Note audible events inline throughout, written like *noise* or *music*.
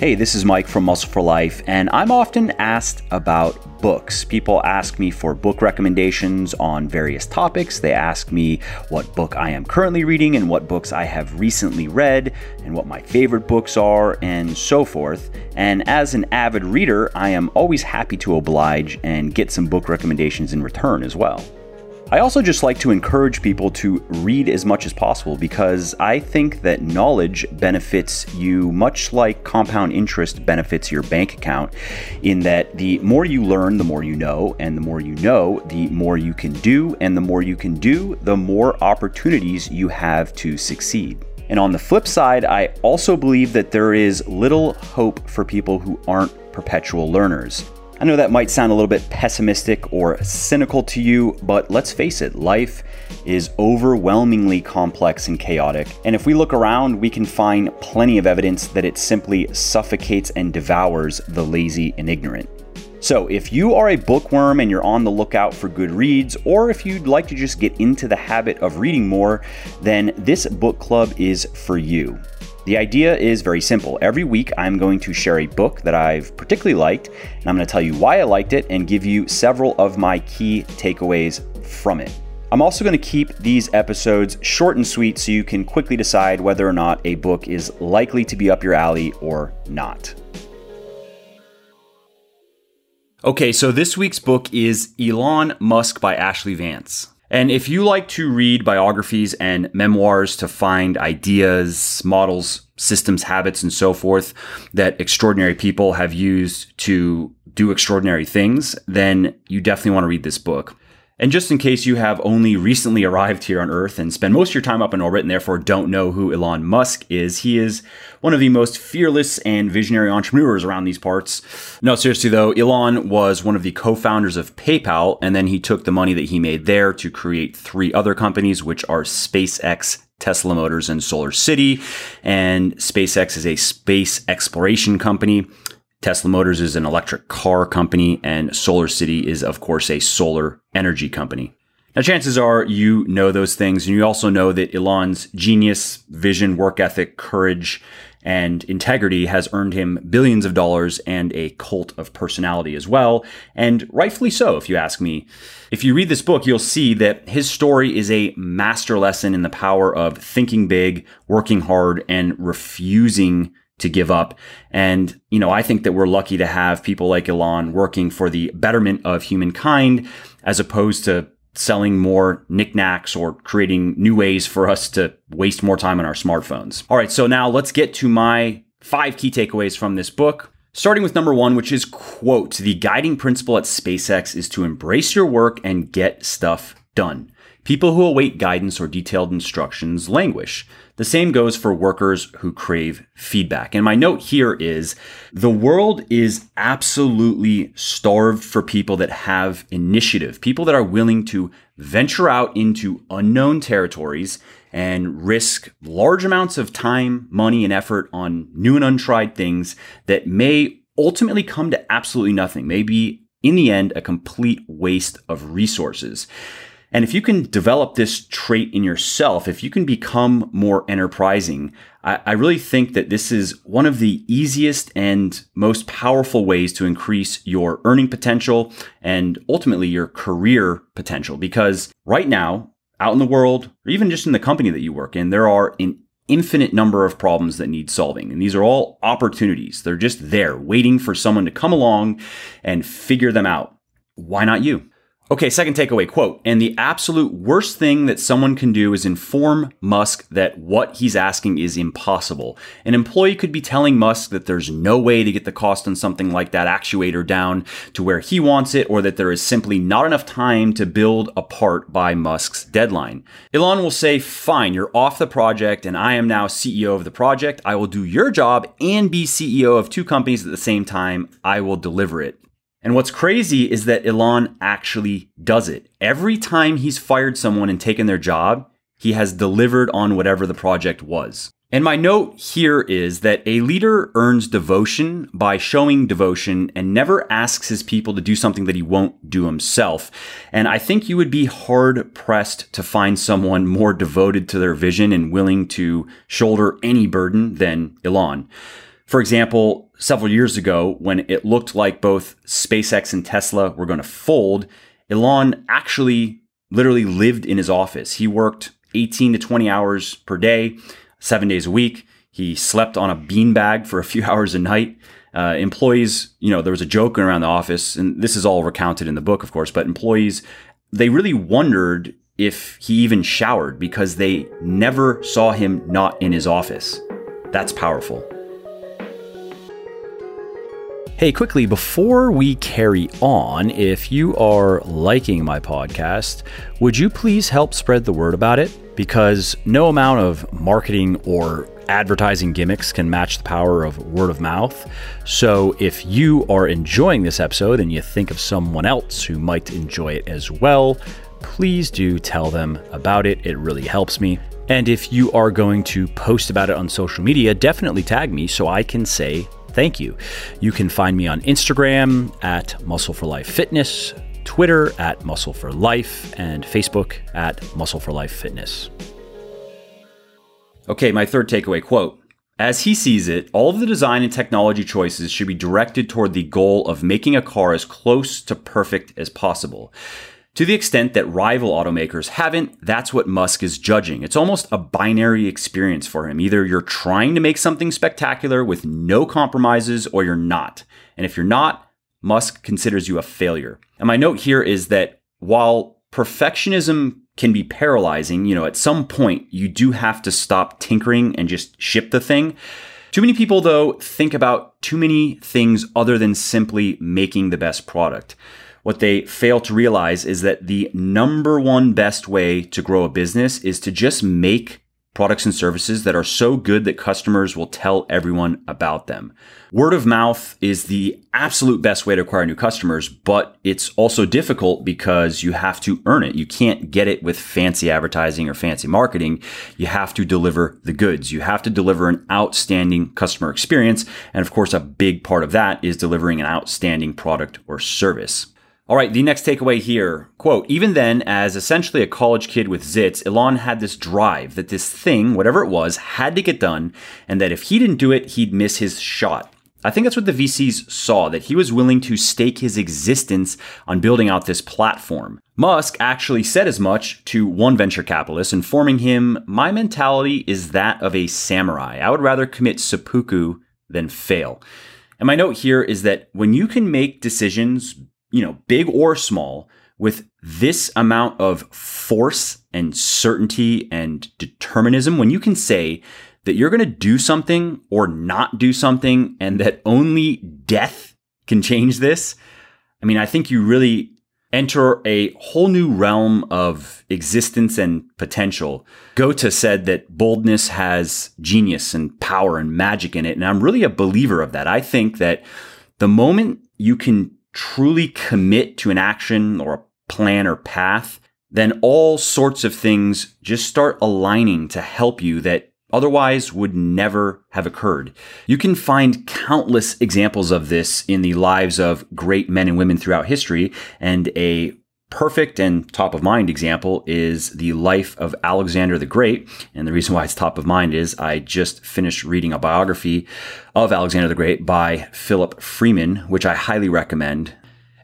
Hey, this is Mike from Muscle for Life, and I'm often asked about books. People ask me for book recommendations on various topics. They ask me what book I am currently reading and what books I have recently read and what my favorite books are and so forth. And as an avid reader, I am always happy to oblige and get some book recommendations in return as well. I also just like to encourage people to read as much as possible because I think that knowledge benefits you much like compound interest benefits your bank account, in that the more you learn, the more you know, and the more you know, the more you can do, and the more you can do, the more opportunities you have to succeed. And on the flip side, I also believe that there is little hope for people who aren't perpetual learners. I know that might sound a little bit pessimistic or cynical to you, but let's face it, life is overwhelmingly complex and chaotic. And if we look around, we can find plenty of evidence that it simply suffocates and devours the lazy and ignorant. So, if you are a bookworm and you're on the lookout for good reads, or if you'd like to just get into the habit of reading more, then this book club is for you. The idea is very simple. Every week, I'm going to share a book that I've particularly liked, and I'm going to tell you why I liked it and give you several of my key takeaways from it. I'm also going to keep these episodes short and sweet so you can quickly decide whether or not a book is likely to be up your alley or not. Okay, so this week's book is Elon Musk by Ashlee Vance. And if you like to read biographies and memoirs to find ideas, models, systems, habits, and so forth that extraordinary people have used to do extraordinary things, then you definitely want to read this book. And just in case you have only recently arrived here on Earth and spend most of your time up in orbit and therefore don't know who Elon Musk is, he is one of the most fearless and visionary entrepreneurs around these parts. No, seriously though, Elon was one of the co-founders of PayPal, and then he took the money that he made there to create three other companies, which are SpaceX, Tesla Motors, and Solar City. And SpaceX is a space exploration company. Tesla Motors is an electric car company, and Solar City is, of course, a solar energy company. Now, chances are you know those things, and you also know that Elon's genius, vision, work ethic, courage, and integrity has earned him billions of dollars and a cult of personality as well, and rightfully so, if you ask me. If you read this book, you'll see that his story is a master lesson in the power of thinking big, working hard, and refusing to give up. And, you know, I think that we're lucky to have people like Elon working for the betterment of humankind as opposed to selling more knickknacks or creating new ways for us to waste more time on our smartphones. All right, so now let's get to my five key takeaways from this book. Starting with number one, which is quote, the guiding principle at SpaceX is to embrace your work and get stuff done. People who await guidance or detailed instructions languish. The same goes for workers who crave feedback. And my note here is the world is absolutely starved for people that have initiative, people that are willing to venture out into unknown territories and risk large amounts of time, money, and effort on new and untried things that may ultimately come to absolutely nothing, maybe in the end, a complete waste of resources. And if you can develop this trait in yourself, if you can become more enterprising, I, I, really think that this is one of the easiest and most powerful ways to increase your earning potential and ultimately your career potential. Because right now, out in the world, or even just in the company that you work in, there are an infinite number of problems that need solving. And these are all opportunities. They're just there waiting for someone to come along and figure them out. Why not you? Okay, second takeaway quote, and the absolute worst thing that someone can do is inform Musk that what he's asking is impossible. An employee could be telling Musk that there's no way to get the cost on something like that actuator down to where he wants it, or that there is simply not enough time to build a part by Musk's deadline. Elon will say, Fine, you're off the project, and I am now CEO of the project. I will do your job and be CEO of two companies at the same time. I will deliver it. And what's crazy is that Elon actually does it. Every time he's fired someone and taken their job, he has delivered on whatever the project was. And my note here is that a leader earns devotion by showing devotion and never asks his people to do something that he won't do himself. And I think you would be hard pressed to find someone more devoted to their vision and willing to shoulder any burden than Elon. For example, several years ago when it looked like both SpaceX and Tesla were going to fold, Elon actually literally lived in his office. He worked 18 to 20 hours per day, seven days a week. He slept on a beanbag for a few *laughs* hours a night. Uh, employees, you know, there was a joke around the office, and this is all recounted in the book, of course, but employees, they really wondered if he even showered because they never saw him not in his office. That's powerful. Hey, quickly, before we carry on, if you are liking my podcast, would you please help spread the word about it? Because no amount of marketing or advertising gimmicks can match the power of word of mouth. So if you are enjoying this episode and you think of someone else who might enjoy it as well, please do tell them about it. It really helps me. And if you are going to post about it on social media, definitely tag me so I can say thank you. You can find me on Instagram at Muscle for Life Fitness, Twitter at Muscle for Life, and Facebook at Muscle for Life Fitness. Okay, my third takeaway quote. As he sees it, all of the design and technology choices should be directed toward the goal of making a car as close to perfect as possible. To the extent that rival automakers haven't, that's what Musk is judging. It's almost a binary experience for him. Either you're trying to make something spectacular with no compromises or you're not. And if you're not, Musk considers you a failure. And my note here is that while perfectionism can be paralyzing. You know, at some point, you do have to stop tinkering and just ship the thing. Too many people, though, think about too many things other than simply making the best product. What they fail to realize is that the number one best way to grow a business is to just make products and services that are so good that customers will tell everyone about them. Word of mouth is the absolute best way to acquire new customers, but it's also difficult because you have to earn it. You can't get it with fancy advertising or fancy marketing. You have to deliver the goods. You have to deliver an outstanding customer experience. And of course, a big part of that is delivering an outstanding product or service. All right, the next takeaway here quote, even then, as essentially a college kid with zits, Elon had this drive that this thing, whatever it was, had to get done, and that if he didn't do it, he'd miss his shot. I think that's what the VCs saw, that he was willing to stake his existence on building out this platform. Musk actually said as much to one venture capitalist, informing him, My mentality is that of a samurai. I would rather commit seppuku than fail. And my note here is that when you can make decisions you know, big or small, with this amount of force and certainty and determinism, when you can say that you're going to do something or not do something and that only death can change this, I mean, I think you really enter a whole new realm of existence and potential. Goethe said that boldness has genius and power and magic in it. And I'm really a believer of that. I think that the moment you can truly commit to an action or a plan or path, then all sorts of things just start aligning to help you that otherwise would never have occurred. You can find countless examples of this in the lives of great men and women throughout history, and a perfect and top of mind example is the life of Alexander the Great. And the reason why it's top of mind is I just finished reading a biography of Alexander the Great by Philip Freeman, which I highly recommend.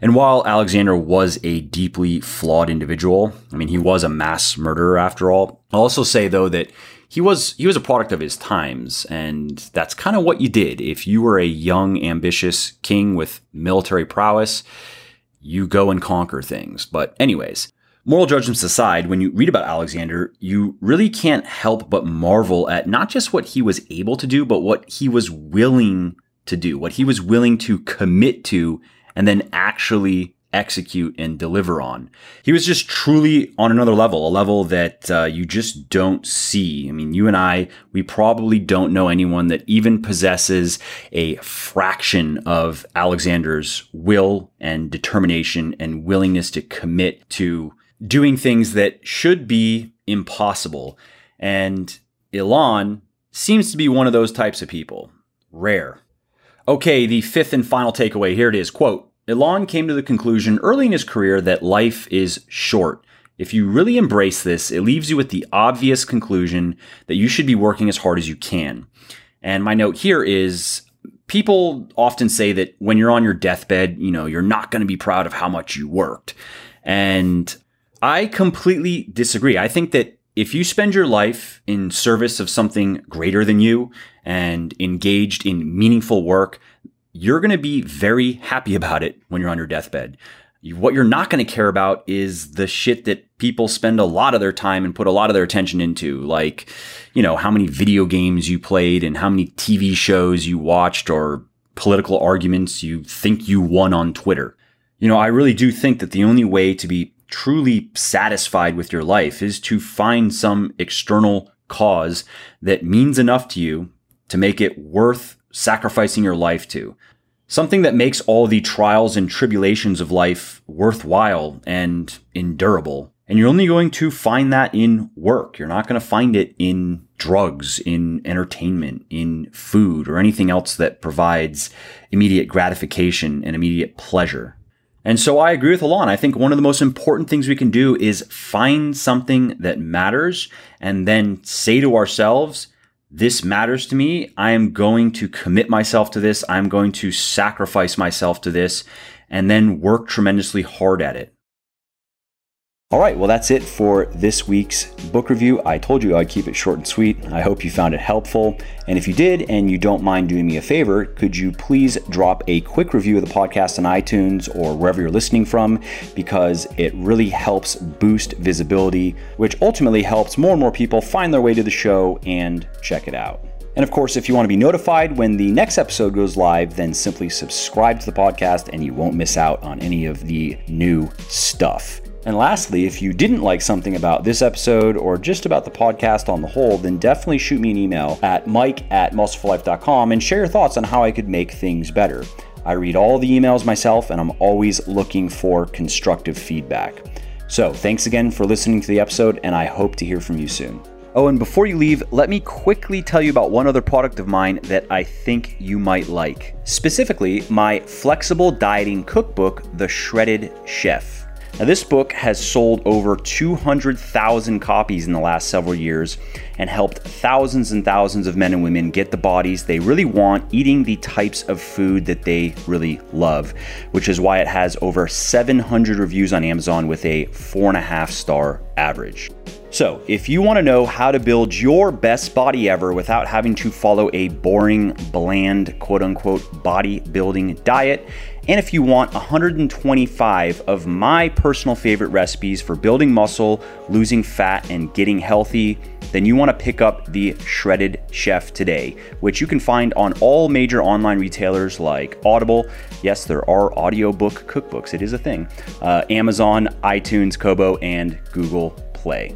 And while Alexander was a deeply flawed individual, I mean, he was a mass murderer after all. I'll also say though that he was he was a product of his times and that's kind of what you did if you were a young ambitious king with military prowess you go and conquer things. But, anyways, moral judgments aside, when you read about Alexander, you really can't help but marvel at not just what he was able to do, but what he was willing to do, what he was willing to commit to, and then actually execute and deliver on. He was just truly on another level, a level that uh, you just don't see. I mean, you and I, we probably don't know anyone that even possesses a fraction of Alexander's will and determination and willingness to commit to doing things that should be impossible. And Elon seems to be one of those types of people. Rare. Okay, the fifth and final takeaway here it is quote, Elon came to the conclusion early in his career that life is short. If you really embrace this, it leaves you with the obvious conclusion that you should be working as hard as you can. And my note here is people often say that when you're on your deathbed, you know, you're not going to be proud of how much you worked. And I completely disagree. I think that if you spend your life in service of something greater than you and engaged in meaningful work, you're going to be very happy about it when you're on your deathbed. What you're not going to care about is the shit that people spend a lot of their time and put a lot of their attention into, like, you know, how many video games you played and how many TV shows you watched or political arguments you think you won on Twitter. You know, I really do think that the only way to be truly satisfied with your life is to find some external cause that means enough to you to make it worth sacrificing your life to. Something that makes all the trials and tribulations of life worthwhile and endurable. And you're only going to find that in work. You're not going to find it in drugs, in entertainment, in food, or anything else that provides immediate gratification and immediate pleasure. And so I agree with Elon. I think one of the most important things we can do is find something that matters and then say to ourselves, this matters to me. I am going to commit myself to this. I'm going to sacrifice myself to this and then work tremendously hard at it. All right, well, that's it for this week's book review. I told you I'd keep it short and sweet. I hope you found it helpful. And if you did, and you don't mind doing me a favor, could you please drop a quick review of the podcast on iTunes or wherever you're listening from? Because it really helps boost visibility, which ultimately helps more and more people find their way to the show and check it out. And of course, if you want to be notified when the next episode goes live, then simply subscribe to the podcast and you won't miss out on any of the new stuff. And lastly, if you didn't like something about this episode or just about the podcast on the whole, then definitely shoot me an email at mike at muscleforlife.com and share your thoughts on how I could make things better. I read all the emails myself and I'm always looking for constructive feedback. So, thanks again for listening to the episode, and I hope to hear from you soon. Oh, and before you leave, let me quickly tell you about one other product of mine that I think you might like. Specifically, my flexible dieting cookbook, The Shredded Chef. Now, this book has sold over 200,000 copies in the last several years and helped thousands and thousands of men and women get the bodies they really want eating the types of food that they really love, which is why it has over 700 reviews on Amazon with a four and a half star average. So, if you want to know how to build your best body ever without having to follow a boring, bland, quote unquote, bodybuilding diet, and if you want 125 of my personal favorite recipes for building muscle, losing fat, and getting healthy, then you want to pick up the Shredded Chef today, which you can find on all major online retailers like Audible. Yes, there are audiobook cookbooks, it is a thing. Uh, Amazon, iTunes, Kobo, and Google Play.